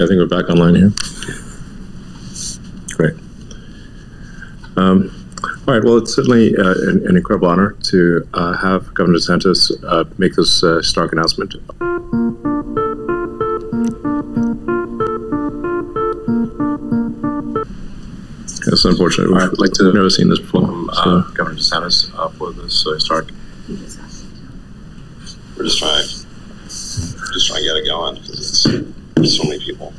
I think we're back online here. Great. Um, all right. Well, it's certainly uh, an, an incredible honor to uh, have Governor DeSantis uh, make this uh, stark announcement. That's unfortunate. I'd like to never seen this before. welcome So, uh, Governor DeSantis uh, for this uh, stark. We're just trying, just trying to get it going because it's there's so many people.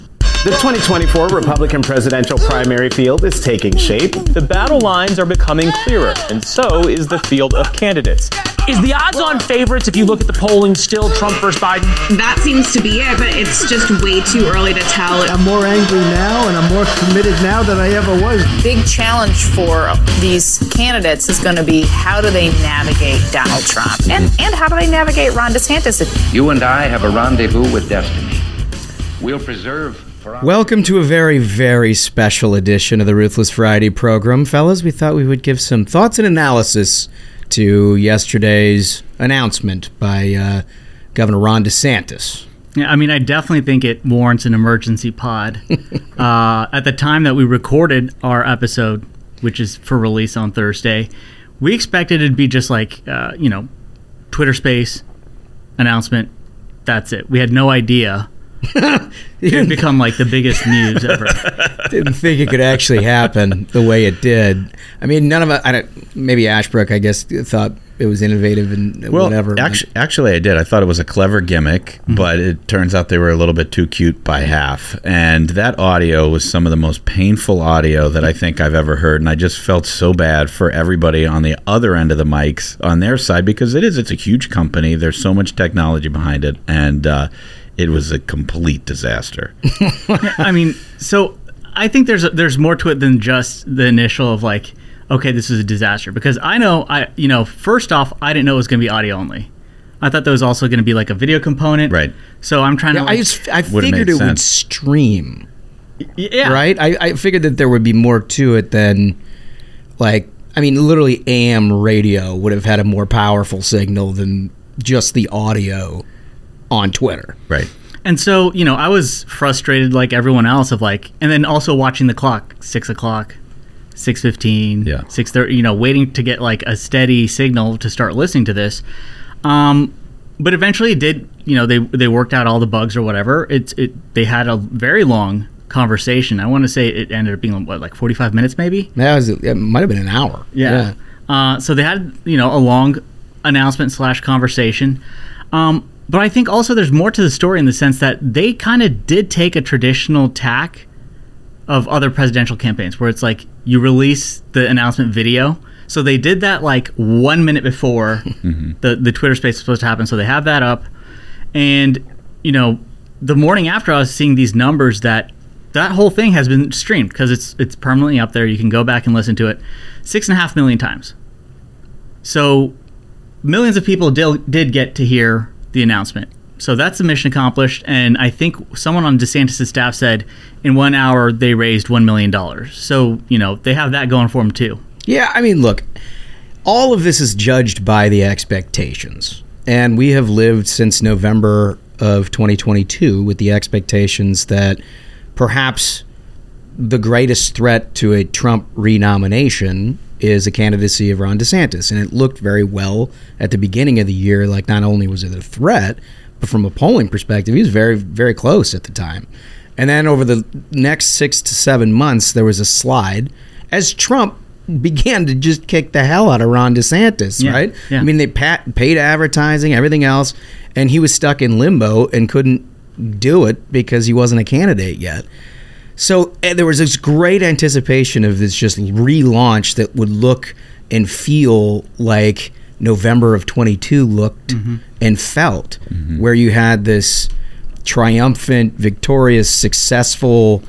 The 2024 Republican presidential primary field is taking shape. The battle lines are becoming clearer, and so is the field of candidates. Is the odds on favorites, if you look at the polling, still Trump versus Biden? That seems to be it, but it's just way too early to tell. I'm more angry now and I'm more committed now than I ever was. big challenge for these candidates is going to be how do they navigate Donald Trump and, and how do they navigate Ron DeSantis? You and I have a rendezvous with destiny. We'll preserve Welcome to a very, very special edition of the Ruthless Friday program. Fellas, we thought we would give some thoughts and analysis to yesterday's announcement by uh, Governor Ron DeSantis. Yeah, I mean, I definitely think it warrants an emergency pod. uh, at the time that we recorded our episode, which is for release on Thursday, we expected it to be just like, uh, you know, Twitter space announcement. That's it. We had no idea it would become like the biggest news ever. Didn't think it could actually happen the way it did. I mean, none of us, I don't, maybe Ashbrook, I guess, thought it was innovative and Well, whatever. Actually, actually, I did. I thought it was a clever gimmick, but it turns out they were a little bit too cute by half. And that audio was some of the most painful audio that I think I've ever heard. And I just felt so bad for everybody on the other end of the mics on their side because it is. It's a huge company. There's so much technology behind it, and uh, it was a complete disaster. I mean, so I think there's there's more to it than just the initial of like, okay, this is a disaster. Because I know I you know first off, I didn't know it was going to be audio only. I thought there was also going to be like a video component. Right. So I'm trying Yeah, to. I, just, I figured made it would stream. yeah. right? I, I figured that there would be more to it than, like, I mean, literally AM radio would have had a more powerful signal than just the audio on Twitter. right. And so you know, I was frustrated like everyone else of like, and then also watching the clock, six o'clock. Six fifteen, Yeah. six thirty. You know, waiting to get like a steady signal to start listening to this. Um, but eventually, it did. You know, they they worked out all the bugs or whatever. It's it. They had a very long conversation. I want to say it ended up being what, like forty five minutes, maybe. That was it might have been an hour. Yeah. Uh, so they had you know a long announcement slash conversation. Um, but I think also there's more to the story in the sense that they kind of did take a traditional tack of other presidential campaigns where it's like you release the announcement video. So they did that like one minute before mm-hmm. the, the Twitter space was supposed to happen. So they have that up. And, you know, the morning after I was seeing these numbers that that whole thing has been streamed because it's it's permanently up there. You can go back and listen to it six and a half million times. So millions of people did, did get to hear the announcement. So that's the mission accomplished. And I think someone on DeSantis' staff said in one hour they raised $1 million. So, you know, they have that going for them too. Yeah, I mean, look, all of this is judged by the expectations. And we have lived since November of 2022 with the expectations that perhaps the greatest threat to a Trump renomination is the candidacy of Ron DeSantis. And it looked very well at the beginning of the year. Like, not only was it a threat, but from a polling perspective, he was very, very close at the time. And then over the next six to seven months, there was a slide as Trump began to just kick the hell out of Ron DeSantis, Yeah, right? yeah. I mean, they pat, paid advertising, everything else, and he was stuck in limbo and couldn't do it because he wasn't a candidate yet. So eh, there was this great anticipation of this just relaunch that would look and feel like November of 22 looked and felt, where you had this triumphant, victorious, successful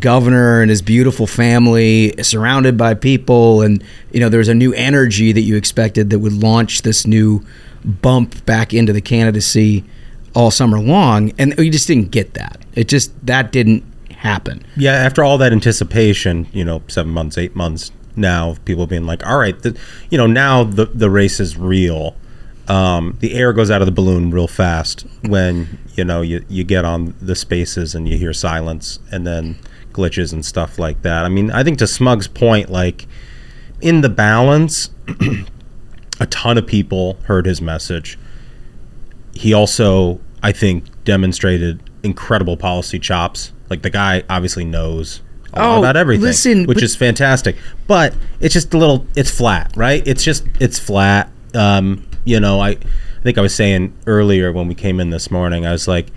governor and his beautiful family surrounded by people. And you know there was a new energy that you expected that would launch this new bump back into the candidacy all summer long. And we just didn't get that. It just that didn't happen Yeah, after all that anticipation, you know, seven months, eight months now, people being like, all right, the, you know, now the, the race is real. um, the air goes out of the balloon real fast when you know you, you get on the spaces and you hear silence and then glitches and stuff like that. I mean, I think to Smug's point, like in the balance, a ton of people heard his message. He also, I think, demonstrated incredible policy chops. Like the guy obviously knows all Oh, about everything, listen, which but- is fantastic. But it's just a little, it's flat, right? It's just, it's flat. Um, you know, I, I think I was saying earlier when we came in this morning, I was like,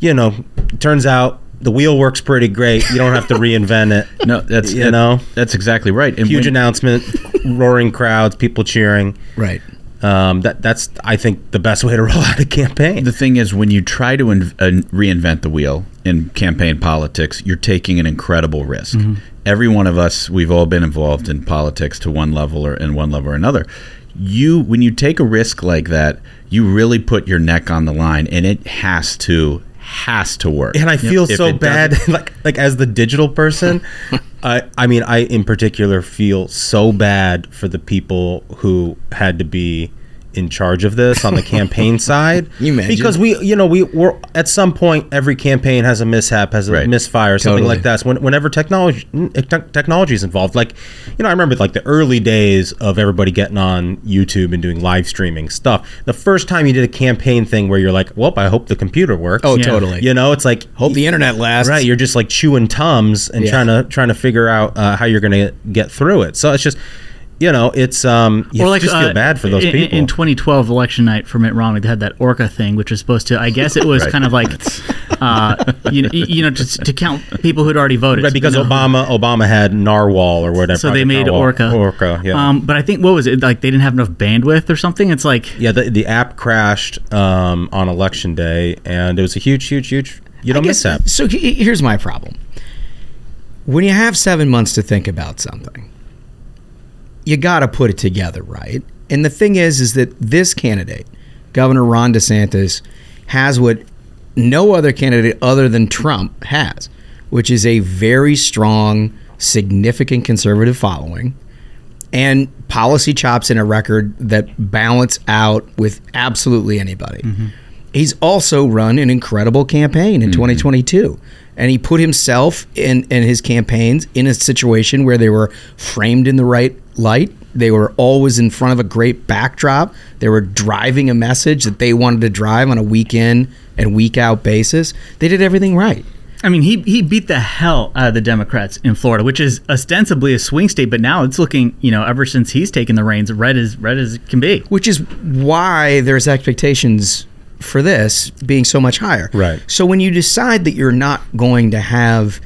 you know, turns out the wheel works pretty great. You don't have to reinvent it. No, that's you that- know that's exactly right. And huge when- announcement, roaring crowds, people cheering. Right. Um, that that's I think the best way to roll out a campaign. The thing is, when you try to in, uh, reinvent the wheel in campaign politics, you're taking an incredible risk. Every one of us, we've all been involved in politics to one level or in one level or another. You, when you take a risk like that, you really put your neck on the line, and it has to has to work. and I feel so bad, like like as the digital person, I I mean I in particular feel so bad for the people who had to be in charge of this on the campaign side. You imagine? because we you know we were at some point every campaign has a mishap, has a Right. misfire, something Totally. like that. So when, whenever technology te- technology is involved, like you know I remember like the early days of everybody getting on YouTube and doing live streaming stuff. The first time you did a campaign thing where you're like, well, I hope the computer works. Oh, totally. You know, it's like Hope the internet lasts. Right, you're just like chewing tums and Yeah. trying to trying to figure out uh, how you're going to get through it. So it's just, you know, it's um, you just feel uh, bad for those in, people. In 2012 election night for Mitt Romney, they had that Orca thing, which was supposed to, I guess it was Right. kind of like, uh, you, know, you know, to, to count people who'd already voted. right, because you know? Obama Obama had narwhal or whatever. So they made Narwhal. Orca. Orca, yeah. Um, but I think what was it like? They didn't have enough bandwidth or something. It's like yeah, the, the app crashed um, on election day, and it was a huge, huge, huge, you know, I guess- mishap. So here's my problem. When you have seven months to think about something, you got to put it together, right? And the thing is, is that this candidate, Governor Ron DeSantis, has what no other candidate other than Trump has, which is a very strong, significant conservative following and policy chops in a record that balance out with absolutely anybody. Mm-hmm. He's also run an incredible campaign in mm-hmm. 2022. And he put himself in, and his campaigns in a situation where they were framed in the right light. They were always in front of a great backdrop. They were driving a message that they wanted to drive on a week in and week out basis. They did everything right. I mean, he he beat the hell out of the Democrats in Florida, which is ostensibly a swing state, but now it's looking, you know, ever since he's taken the reins, red as red as it can be. which is why there's expectations for this being so much higher. Right. So when you decide that you're not going to have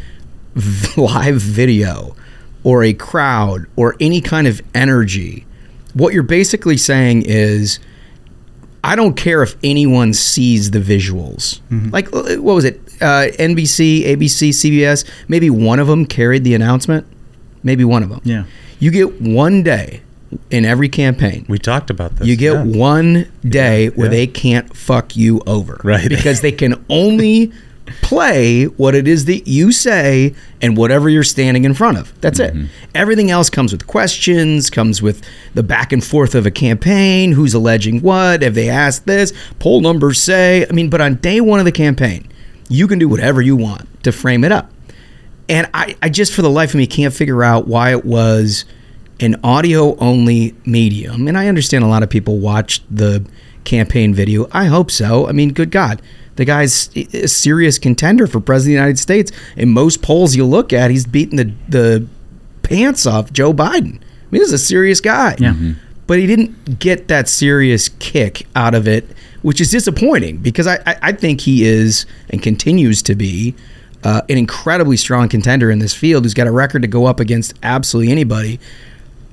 live video or a crowd or any kind of energy, what you're basically saying is I don't care if anyone sees the visuals. Like uh, what was it? Uh, NBC, ABC, CBS, maybe one of them carried the announcement. Maybe one of them. Yeah. You get one day in every campaign. We talked about this. You get yeah. one day where yeah. they can't fuck you over. Right. Because they can only play what it is that you say and whatever you're standing in front of. That's Mm-hmm. it. Everything else comes with questions, comes with the back and forth of a campaign, who's alleging what, have they asked this, poll numbers say. I mean, but on day one of the campaign, you can do whatever you want to frame it up. And I, I just for the life of me can't figure out why it was an audio only medium. And I understand a lot of people watched the campaign video. I hope so. I mean, good God. The guy's a serious contender for president of the United States. In most polls you look at, he's beating the, the pants off Joe Biden. I mean, this is a serious guy. Yeah. But he didn't get that serious kick out of it, which is disappointing because I, I, I think he is and continues to be uh, an incredibly strong contender in this field who's got a record to go up against absolutely anybody.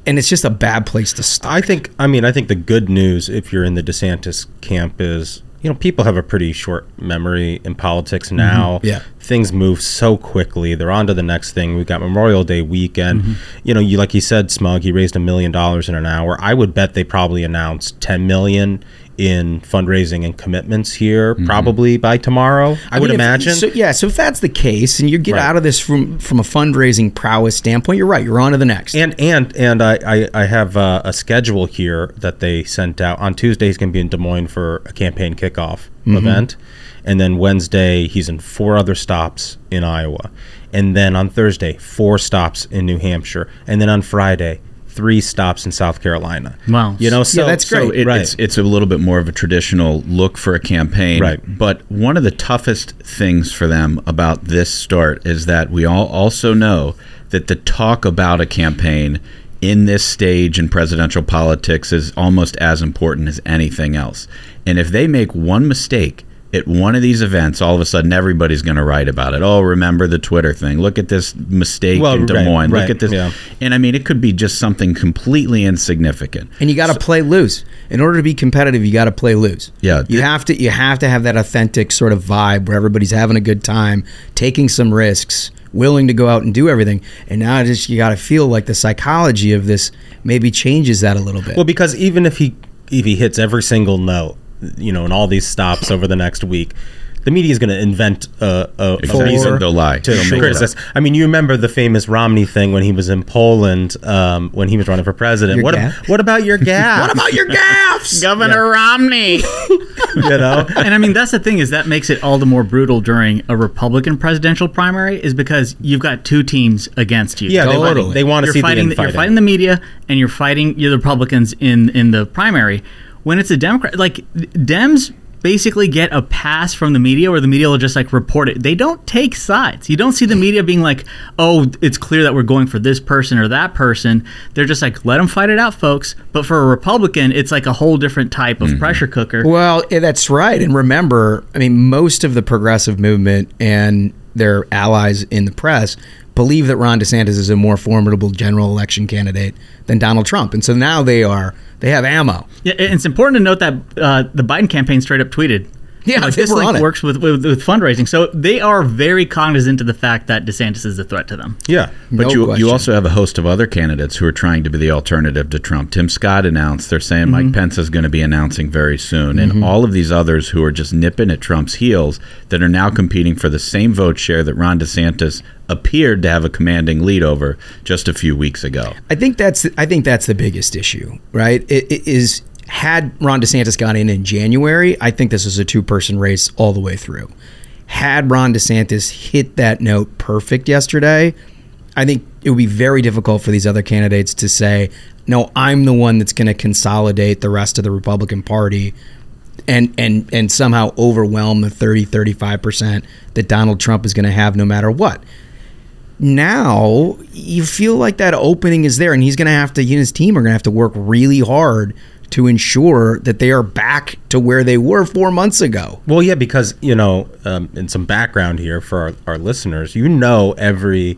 And it's just a bad place to start. I think. I mean, I think the good news, if you're in the DeSantis camp, is you know people have a pretty short memory in politics mm-hmm. now. Yeah. things move so quickly. They're on to the next thing. We got Memorial Day weekend. Mm-hmm. You know, you like you said, Smug. He raised a million dollars in an hour. I would bet they probably announced ten million in fundraising and commitments here probably by tomorrow. I, would mean, if- imagine. So yeah, so if that's the case, and you get Right. out of this from from a fundraising prowess standpoint, you're right. You're on to the next. And and and I I, I have uh, a schedule here that they sent out on Tuesday. He's going to be in Des Moines for a campaign kickoff Mhm. event, and then Wednesday he's in four other stops in Iowa, and then on Thursday four stops in New Hampshire, and then on Friday three stops in South Carolina. Wow. You know, so that's So it, it's it's a little bit more of a traditional look for a campaign, Right. But one of the toughest things for them about this start is that we all also know that the talk about a campaign in this stage in presidential politics is almost as important as anything else. And if they make one mistake at one of these events, all of a sudden everybody's going to write about it. Oh, remember the Twitter thing? Look at this mistake Well, in Des Moines. right, Look at this. yeah. And I mean, it could be just something completely insignificant. and you got to play loose. In order to be competitive, you got to play loose. Yeah. You have to you have to have that authentic sort of vibe where everybody's having a good time, taking some risks, willing to go out and do everything. And now just you got to feel like the psychology of this maybe changes that a little bit. Well, because even if he if he hits every single note, you know, in all these stops over the next week, the media is going to invent a, a, Exactly. a reason They'll lie. to They'll make it criticize. I mean, you remember the famous Romney thing when he was in Poland um, when he was running for president. Your what, gaffe? what about your gas? What about your gaffes, Governor Romney? you know, and I mean that's the thing is that makes it all the more brutal during a Republican presidential primary is because you've got two teams against you. Yeah, they want- Totally. they wanna You're see the fighting, You're fighting the media and you're fighting you're the Republicans in in the primary. When it's a Democrat, like Dems basically get a pass from the media where the media will just like report it. They don't take sides. You don't see the media being like, "Oh, it's clear that we're going for this person or that person." They're just like, "Let them fight it out, folks." But for a Republican, it's like a whole different type of mm-hmm. pressure cooker. Well, that's right. And remember, I mean, most of the progressive movement and their allies in the press believe that Ron DeSantis is a more formidable general election candidate than Donald Trump. And so now they are they have ammo. Yeah, it's important to note that uh, the Biden campaign straight up tweeted. Yeah, like, this were link works with, with with fundraising, so they are very cognizant of the fact that DeSantis is a threat to them. Yeah, But No you question. you also have a host of other candidates who are trying to be the alternative to Trump. Tim Scott announced they're saying Mm-hmm. Mike Pence is going to be announcing very soon, and all of these others who are just nipping at Trump's heels that are now competing for the same vote share that Ron DeSantis appeared to have a commanding lead over just a few weeks ago. I think that's I think that's the biggest issue, right? It, it is had Ron DeSantis gone in in January, I think this was a two person race all the way through. Had Ron DeSantis hit that note perfect yesterday, I think it would be very difficult for these other candidates to say, "No, I'm the one that's going to consolidate the rest of the Republican Party." And, and and somehow overwhelm the 30 35% that Donald Trump is going to have no matter what now you feel like that opening is there and he's going to have to he and his team are going to have to work really hard to ensure that they are back to where they were four months ago Well, yeah, because you know, um, in some background here for our, our listeners, you know, every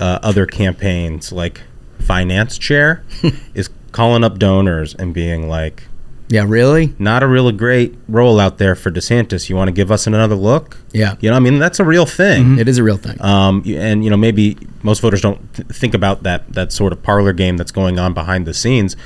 uh, other campaigns like finance chair is calling up donors and being like, yeah really "Not a really great roll out there for DeSantis. You want to give us another look?" yeah You know, I mean, that's a real thing. it is a real thing Um, and you know, maybe most voters don't th- think about that that sort of parlor game that's going on behind the scenes.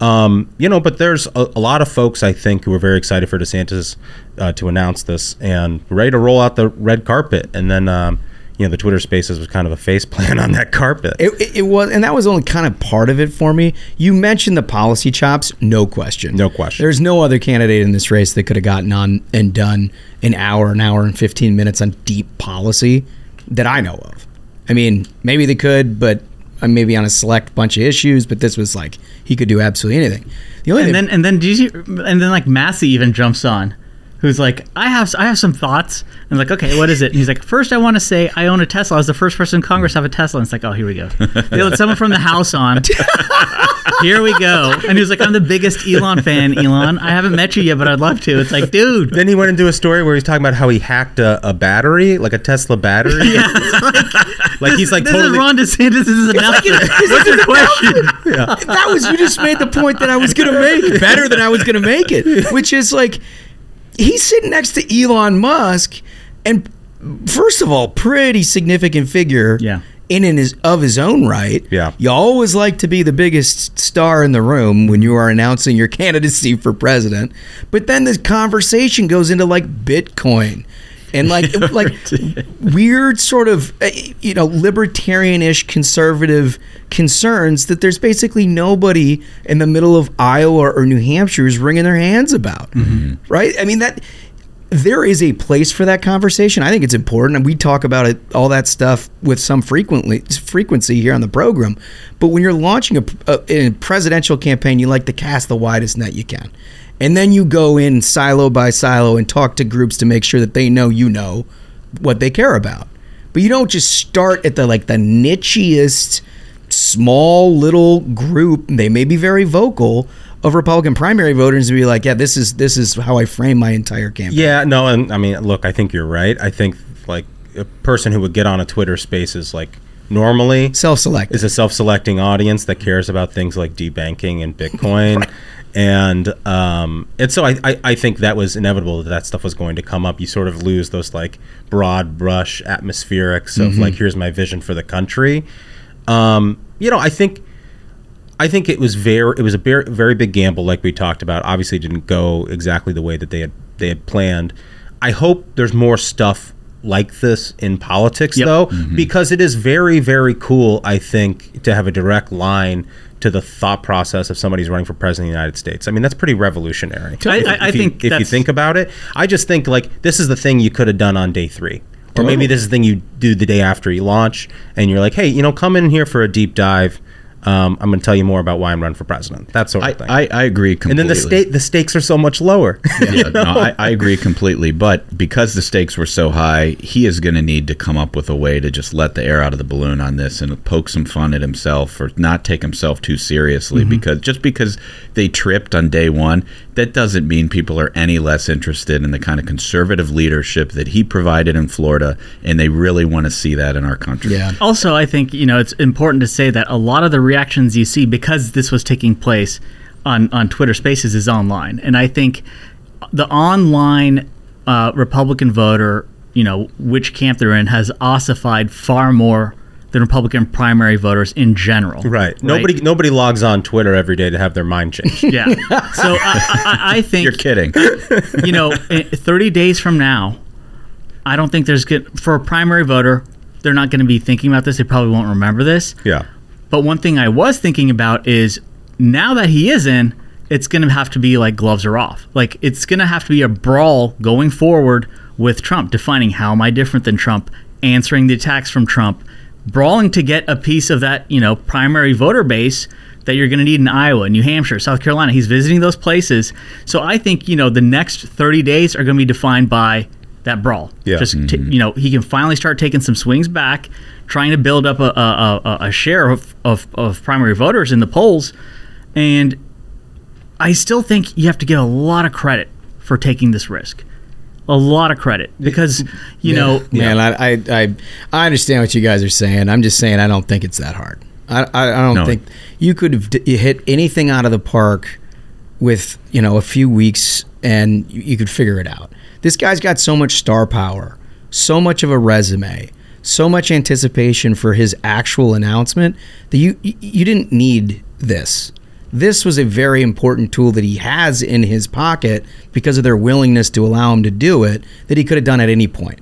Um, you know, but there's a, a lot of folks I think who are very excited for DeSantis uh, to announce this and ready to roll out the red carpet. And then, um, you know, the Twitter Spaces was kind of a face plan on that carpet. it, it, it was and that was only kind of part of it for me you mentioned the policy chops no question No question. there's no other candidate in this race that could have gotten on and done an hour an hour and 15 minutes on deep policy that i know of i mean maybe they could but maybe on a select bunch of issues but this was like he could do absolutely anything. The only And thing, then and then you and then like Massey even jumps on, who's like, I have I have some thoughts, and like, okay, what is it? And he's like, first I want to say I own a Tesla. I was the first person in Congress to have a Tesla. And it's like, oh, here we go. They let someone from the House on. here we go. And he was like, I'm the biggest Elon fan, Elon. I haven't met you yet, but I'd love to. It's like, dude. then he went into a story where he's talking about how he hacked a, a battery, like a Tesla battery. Yeah, it's like, like he's like this totally. is Ron DeSantis' announcement. What's your question? that was you just made the point that I was going to make better than I was going to make it, which is like he's sitting next to Elon Musk, and first of all, pretty significant figure Yeah. in and his of his own right. Yeah. You always like to be the biggest star in the room when you are announcing your candidacy for president. But then the conversation goes into like Bitcoin and like like weird sort of uh, you know libertarianish conservative concerns that there's basically nobody in the middle of Iowa or New Hampshire who's wringing their hands about. Right? I mean that there is a place for that conversation. I think it's important, and we talk about it, all that stuff with some frequently frequency here on the program. But when you're launching a, a, a presidential campaign, you like to cast the widest net you can, and then you go in silo by silo and talk to groups to make sure that they know you know what they care about. But you don't just start at the like the nichiest, small little group. They may be very vocal of Republican primary voters to be like, yeah, this is this is how I frame my entire campaign. Yeah, no, and I mean, look, I think you're right. I think like a person who would get on a Twitter Spaces like normally self-select is a self-selecting audience that cares about things like debanking and Bitcoin. And um, and so I, I, I think that was inevitable that that stuff was going to come up. You sort of lose those like broad brush atmospherics of Mhm. like here's my vision for the country. Um, you know, I think I think it was very it was a very very big gamble, like we talked about. Obviously, it didn't go exactly the way that they had they had planned. I hope there's more stuff like this in politics, though, mm-hmm. because it is very very cool. I think to have a direct line to the thought process of somebody who's running for president of the United States. I mean, that's pretty revolutionary. I- If- I- I if you- think if you think about it, I just think like this is the thing you could have done on day three. Or maybe this is the thing you do the day after you launch, and you're like, "Hey, you know, come in here for a deep dive. Um, I'm going to tell you more about why I'm running for president." That sort of thing. I, I agree completely. and then the state, the stakes are so much lower. yeah, no, I, I agree completely. But because the stakes were so high, he is going to need to come up with a way to just let the air out of the balloon on this and poke some fun at himself or not take himself too seriously. Mhm. Because just because they tripped on day one, that doesn't mean people are any less interested in the kind of conservative leadership that he provided in Florida, and they really want to see that in our country. Also, I think you know it's important to say that a lot of the reactions you see because this was taking place on on Twitter Spaces is online, and I think the online uh, Republican voter, you know, which camp they're in, has ossified far more than Republican primary voters in general. Right. Nobody nobody logs on Twitter every day to have their mind changed. Yeah. So I, I, I think you're kidding. you know, 30 days from now, I don't think there's good for a primary voter. They're not going to be thinking about this. They probably won't remember this. Yeah. But one thing I was thinking about is now that he is in, it's going to have to be like gloves are off. Like it's going to have to be a brawl going forward with Trump, defining how am I different than Trump, answering the attacks from Trump, brawling to get a piece of that, you know, primary voter base that you're going to need in Iowa, New Hampshire, South Carolina. He's visiting those places. So I think, you know, the next 30 days are going to be defined by that brawl. Yeah. Just, t- mm-hmm. you know, he can finally start taking some swings back, trying to build up a, a, a, a share of, of, of primary voters in the polls. And I still think you have to give a lot of credit for taking this risk. A lot of credit because, you know, man, I, I I I understand what you guys are saying. I'm just saying I don't think it's that hard. I I, I don't No. think you could have d- hit anything out of the park with you know a few weeks and you, you could figure it out. This guy's got so much star power, so much of a resume, so much anticipation for his actual announcement that you you didn't need this. This was a very important tool that he has in his pocket because of their willingness to allow him to do it that he could have done at any point.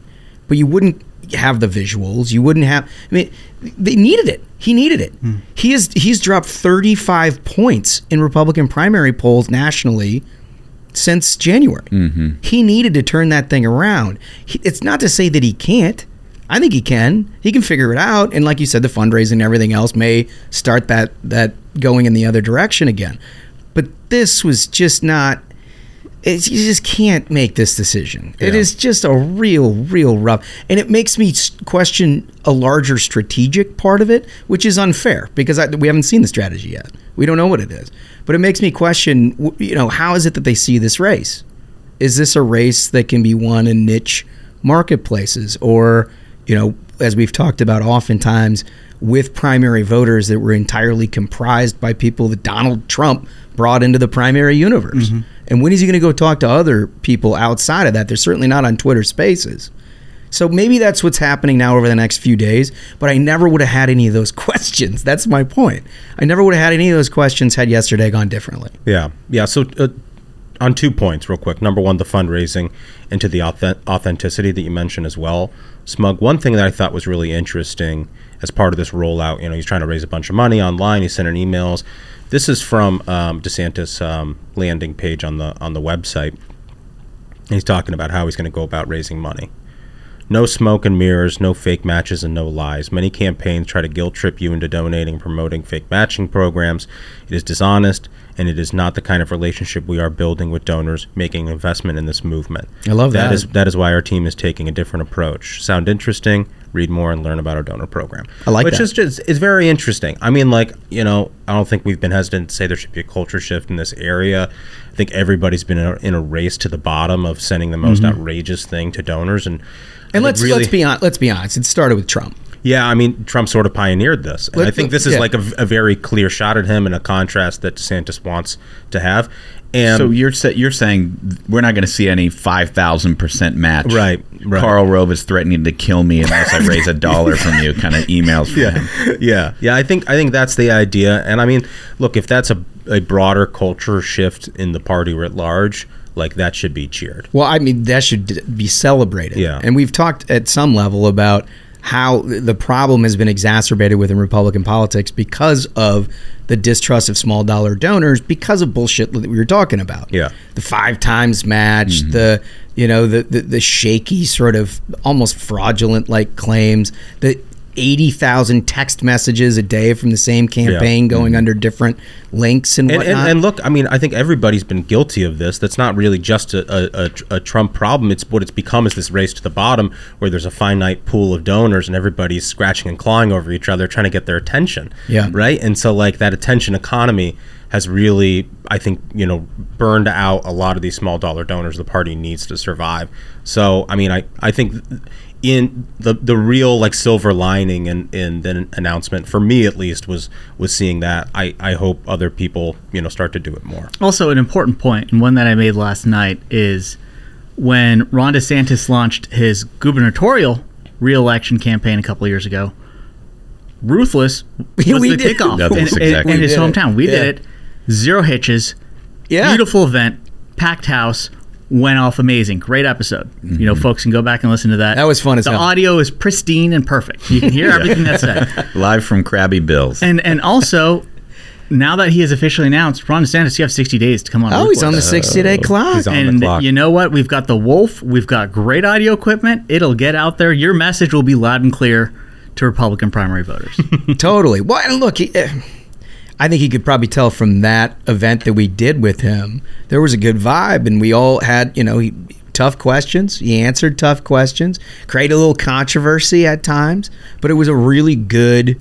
But you wouldn't have the visuals. You wouldn't have I mean they needed it. He needed it. Hmm. He is he's dropped 35 points in Republican primary polls nationally since January. Mm-hmm. He needed to turn that thing around. He, it's not to say that he can't. I think he can. He can figure it out. And like you said, the fundraising and everything else may start that that going in the other direction again. But this was just not. It's, you just can't make this decision. It Yeah. is just a real, real rough, and it makes me question a larger strategic part of it, which is unfair because I, we haven't seen the strategy yet. We don't know what it is, but it makes me question. You know, how is it that they see this race? Is this a race that can be won in niche marketplaces, or you know, as we've talked about oftentimes, with primary voters that were entirely comprised by people that Donald Trump brought into the primary universe? And when is he going to go talk to other people outside of that? They're certainly not on Twitter Spaces. So maybe that's what's happening now over the next few days, but I never would have had any of those questions. That's my point. I never would have had any of those questions had yesterday gone differently. Yeah, yeah. So, uh, on two points, real quick. Number one, the fundraising into the auth- authenticity that you mentioned as well. Smug. One thing that I thought was really interesting as part of this rollout, you know, he's trying to raise a bunch of money online. He's sending emails. This is from um, DeSantis' um, landing page on the on the website. He's talking about how he's going to go about raising money. No smoke and mirrors, no fake matches, and no lies. Many campaigns try to guilt trip you into donating, promoting fake matching programs. It is dishonest, and it is not the kind of relationship we are building with donors making investment in this movement. I love that. That is that is why our team is taking a different approach. Sound interesting? Read more and learn about our donor program. I like Which that. is just is very interesting. I mean, like you know, I don't think we've been hesitant to say there should be a culture shift in this area. I think everybody's been in a, in a race to the bottom of sending the most Mhm. outrageous thing to donors, and And let's really- let's be on, let's be honest. It started with Trump. Yeah, I mean, Trump sort of pioneered this. And Let- I think this is yeah. like a, a very clear shot at him and a contrast that DeSantis wants to have. And so you're sa- you're saying we're not going to see any five thousand percent match, Right, right. Karl Rove is threatening to kill me unless I raise a dollar from you. Kind of emails from yeah, him. yeah, yeah. I think I think that's the idea. And I mean, look, if that's a, a broader culture shift in the party writ large, like that should be cheered. Well, I mean, that should be celebrated. Yeah. And we've talked at some level about how the problem has been exacerbated within Republican politics because of the distrust of small dollar donors because of bullshit that we were talking about. Yeah. The five times match, mm-hmm. the you know, the, the, the shaky sort of almost fraudulent like claims that 80,000 text messages a day from the same campaign yeah. going mm-hmm. under different links and whatnot. And, and, look, I mean, I think everybody's been guilty of this. That's not really just a, a, a, Trump problem. It's what it's become is this race to the bottom where there's a finite pool of donors and everybody's scratching and clawing over each other trying to get their attention. Yeah. Right? And so, like, that attention economy has really, I think, you know, burned out a lot of these small dollar donors the party needs to survive. So, I mean, I, I think. Th- in the the real like silver lining in in the announcement for me at least was was seeing that i i hope other people you know start to do it more Also, an important point, and one that I made last night, is when Ron DeSantis launched his gubernatorial reelection campaign a couple of years ago. Ruthless was We the did. kickoff That's in, in- exactly in his hometown. We Yeah. did it. Zero hitches. Yeah. Beautiful event. Packed house. Went off amazing. Great episode. You know, folks can go back and listen to that. Mm-hmm. That was fun as The hell. audio is pristine and perfect. You can hear everything that's said. Live from Crabby Bill's. And and also, now that he has officially announced, Ron DeSantis, you have 60 days to come on. oh, he's on the sixty day clock. he's on the and clock. you know what? We've got the Wolf. We've got great audio equipment. It'll get out there. Your message will be loud and clear to Republican primary voters. totally. Well, and look, he, eh, I think you could probably tell from that event that we did with him, there was a good vibe, and we all had, you know, he, tough questions. He answered tough questions, created a little controversy at times, but it was a really good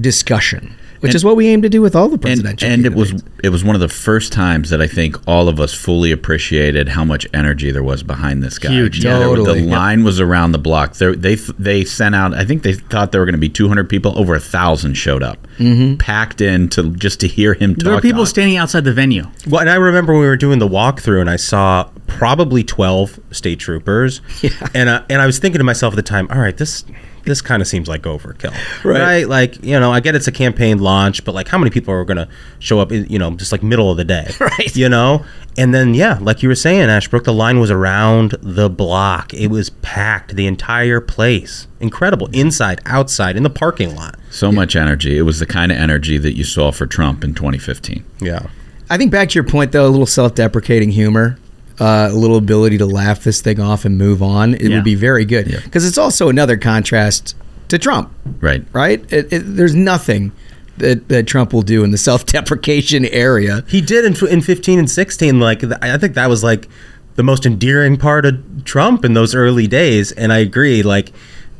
discussion, which And- is what we aim to do with all the and, presidential. and it was it was one of the first times that I think all of us fully appreciated how much energy there was behind this guy. Huge. Yeah, there were- Totally. the line was around the block. They they they sent out. I think they thought there were going to be 200 people. Over a thousand showed up, Mm-hmm. packed in to just to hear him talk. there are people on- standing outside the venue. well and i remember when we were doing the walkthrough and i saw probably 12 state troopers yeah. and uh, and i was thinking to myself at the time all right this this kind of seems like overkill. Right. like you know i get it's a campaign launch but like how many people are going to show up in, you know just like middle of the day? Right. you know? And then yeah like you were saying ashbrook the line was around the block. It was packed. The entire place. Incredible. Inside outside in the parking lot. So much energy. It was the kind of energy that you saw for Trump in 2015. yeah. I think back to your point though, a little self-deprecating humor, uh, a little ability to laugh this thing off and move on. It Yeah. would be very good because it's also another contrast to Trump. Right. right? It, it, there's nothing that, that Trump will do in the self-deprecation area. He did in, in 15 and 16. Like, I think that was like the most endearing part of Trump in those early days. And I agree. Like,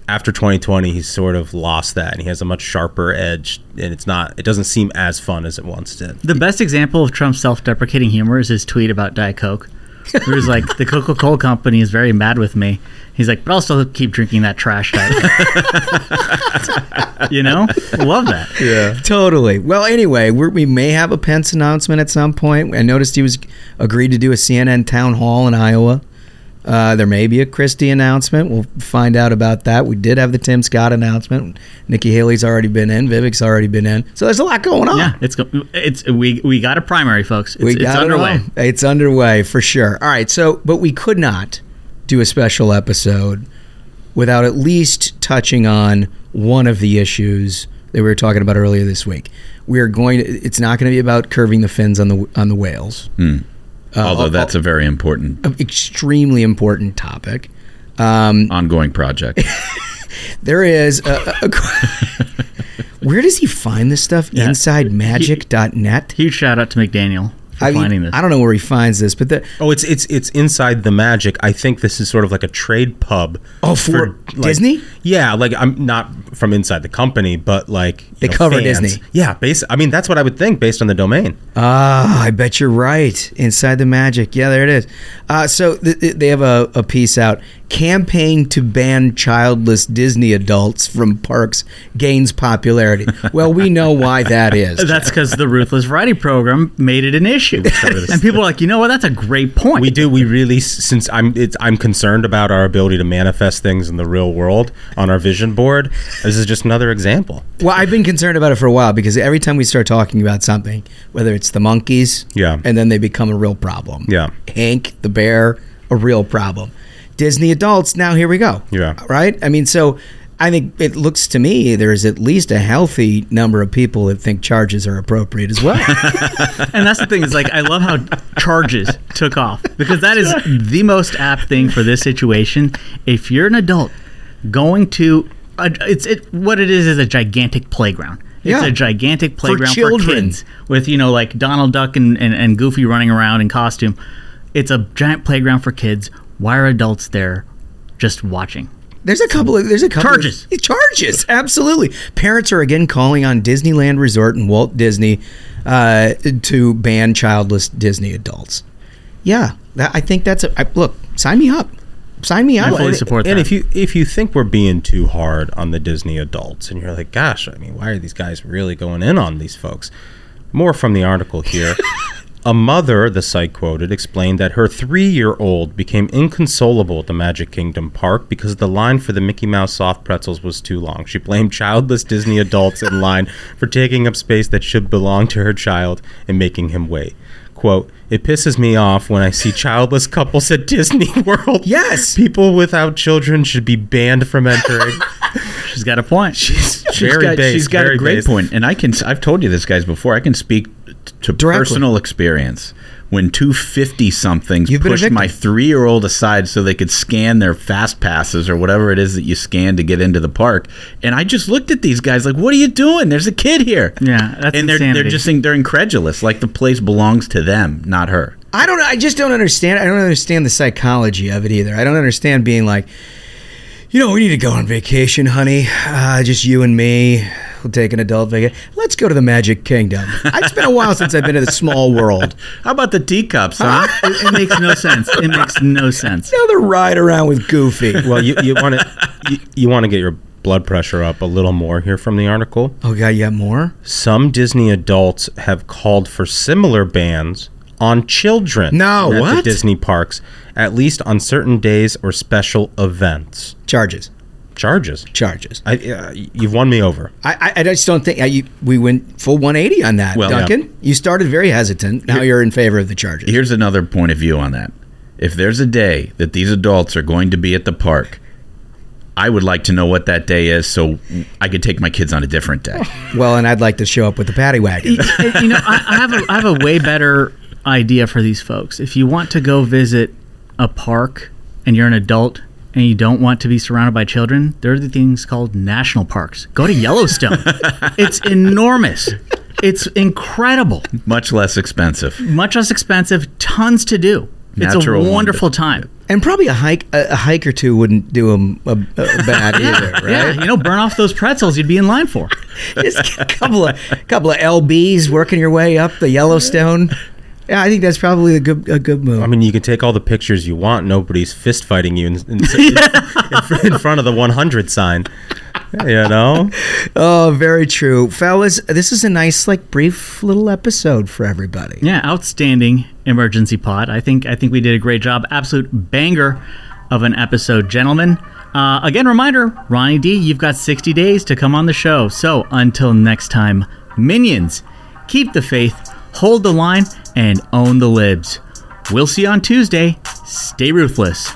after 2020, he's sort of lost that and he has a much sharper edge. And it's not, it doesn't seem as fun as it once did. The best example of Trump's self-deprecating humor is his tweet about Diet Coke. Where was like, the Coca-Cola company is very mad with me. He's like, but I'll still keep drinking that trash Diet you know? Love that. Yeah, totally. Well, anyway, we're, we may have a Pence announcement at some point. I noticed he was agreed to do a CNN town hall in Iowa. Uh, there may be a Christie announcement. We'll find out about that. We did have the Tim Scott announcement. Nikki Haley's already been in. Vivek's already been in. So there's a lot going on. Yeah, it's go- it's we we got a primary, folks. It's, we got it underway. all. It's underway for sure. All right. So, but we could not do a special episode without at least touching on one of the issues that we were talking about earlier this week. We are going to. It's not going to be about curving the fins on the on the whales. Hmm. Uh, Although uh, that's a very important, extremely important topic. Um, ongoing project. there is a, a, a- where does he find this stuff? Yeah. InsideMagic.net. Huge shout out to McDaniel for I mean, finding this. I don't know where he finds this, but the, Oh, it's it's it's inside the magic. I think this is sort of like a trade pub. Oh, for like- Disney? Yeah, like I'm not from inside the company, but like you They know, cover fans. Disney. Yeah, base. I mean, that's what I would think based on the domain. Ah, I bet you're right. Inside the Magic. Yeah, there it is. Uh, so th- th- they have a, a piece out. Campaign to ban childless Disney adults from parks gains popularity. Well, we know why that is. That's because the Ruthless Variety program made it an issue, and people are like, you know what? That's a great point. We do. We really, since I'm, it's, I'm concerned about our ability to manifest things in the real world on our vision board. This is just another example. Well, I've been concerned about it for a while because every time we start talking about something, whether it's the monkeys, Yeah. and then they become a real problem. Yeah. Hank the bear, a real problem. Disney adults, now here we go. Yeah. Right? I mean, so I think it looks to me there's at least a healthy number of people that think charges are appropriate as well. and that's the thing is like I love how charges took off because that is the most apt thing for this situation. If you're an adult going to, a, it's it what it is is a gigantic playground. It's Yeah. a gigantic playground for, children. kids with you know like Donald Duck and, and, and Goofy running around in costume. It's a giant playground for kids. Why are adults there just watching? There's a couple of there's a couple Charges. Of, charges, absolutely. Parents are again calling on Disneyland Resort and Walt Disney uh, to ban childless Disney adults. Yeah, that, I think that's a I, look. Sign me up. Sign me up. fully and, support and that. if you if you think we're being too hard on the Disney adults, and you're like, gosh, I mean, why are these guys really going in on these folks? More from the article here. A mother, the site quoted, explained that her three year old became inconsolable at the Magic Kingdom park because the line for the Mickey Mouse soft pretzels was too long. She blamed childless Disney adults in line for taking up space that should belong to her child and making him wait. Quote, it pisses me off when I see childless couples at Disney World. Yes. People without children should be banned from entering. She's got a point. She's Very got, based, she's got a great point, and I can. I've told you this, guys, before. I can speak to Directly. personal experience. When two fifty somethings You've been a pushed my three year old aside so they could scan their fast passes or whatever it is that you scan to get into the park, and I just looked at these guys like, "What are you doing? There's a kid here." Yeah, that's and they're insanity. they're just they're incredulous, like the place belongs to them, not her. I don't. I just don't understand. I don't understand the psychology of it either. I don't understand being like, you know, we need to go on vacation, honey. Uh, just you and me. We'll take an adult vacation. Let's go to the Magic Kingdom. It's been a while since I've been to the small world. How about the teacups, huh? it, it makes no sense. It makes no sense. Another ride around with Goofy. well, you you want to you, you want to get your blood pressure up a little more here from the article. Oh God, you have more? Some Disney adults have called for similar bans on children. No, at the? Disney parks, at least on certain days or special events. Charges. Charges. Charges. I, uh, you've won me over. I, I, I just don't think I, you, we went full 180 on that, Well, Duncan. You started very hesitant. Now you're in favor of the charges. Here's another point of view on that. If there's a day that these adults are going to be at the park, I would like to know what that day is so I could take my kids on a different day. Well, and I'd like to show up with the paddy wagon. you know, I, I have a I have a way better idea for these folks. If you want to go visit a park and you're an adult and you don't want to be surrounded by children, there are the things called national parks. Go to Yellowstone. it's enormous. It's incredible. Much less expensive. Much less expensive. Tons to do. It's a wonderful time. And probably a hike, a, a hike or two wouldn't do them a, a bad either, right? Yeah, you know, burn off those pretzels you'd be in line for. Just a couple of couple of lbs working your way up the Yellowstone. Yeah, I think that's probably a good a good move. I mean, you can take all the pictures you want. Nobody's fist fighting you in, in, in, in front of the 100 sign. You know? Oh, very true, fellas. This is a nice, like, brief little episode for everybody. Yeah, outstanding emergency pod. I think I think we did a great job. Absolute banger of an episode, gentlemen. Uh, again, reminder, Ronnie D, you've got 60 days to come on the show. So until next time, minions, keep the faith, hold the line, and own the libs. We'll see you on Tuesday. Stay ruthless.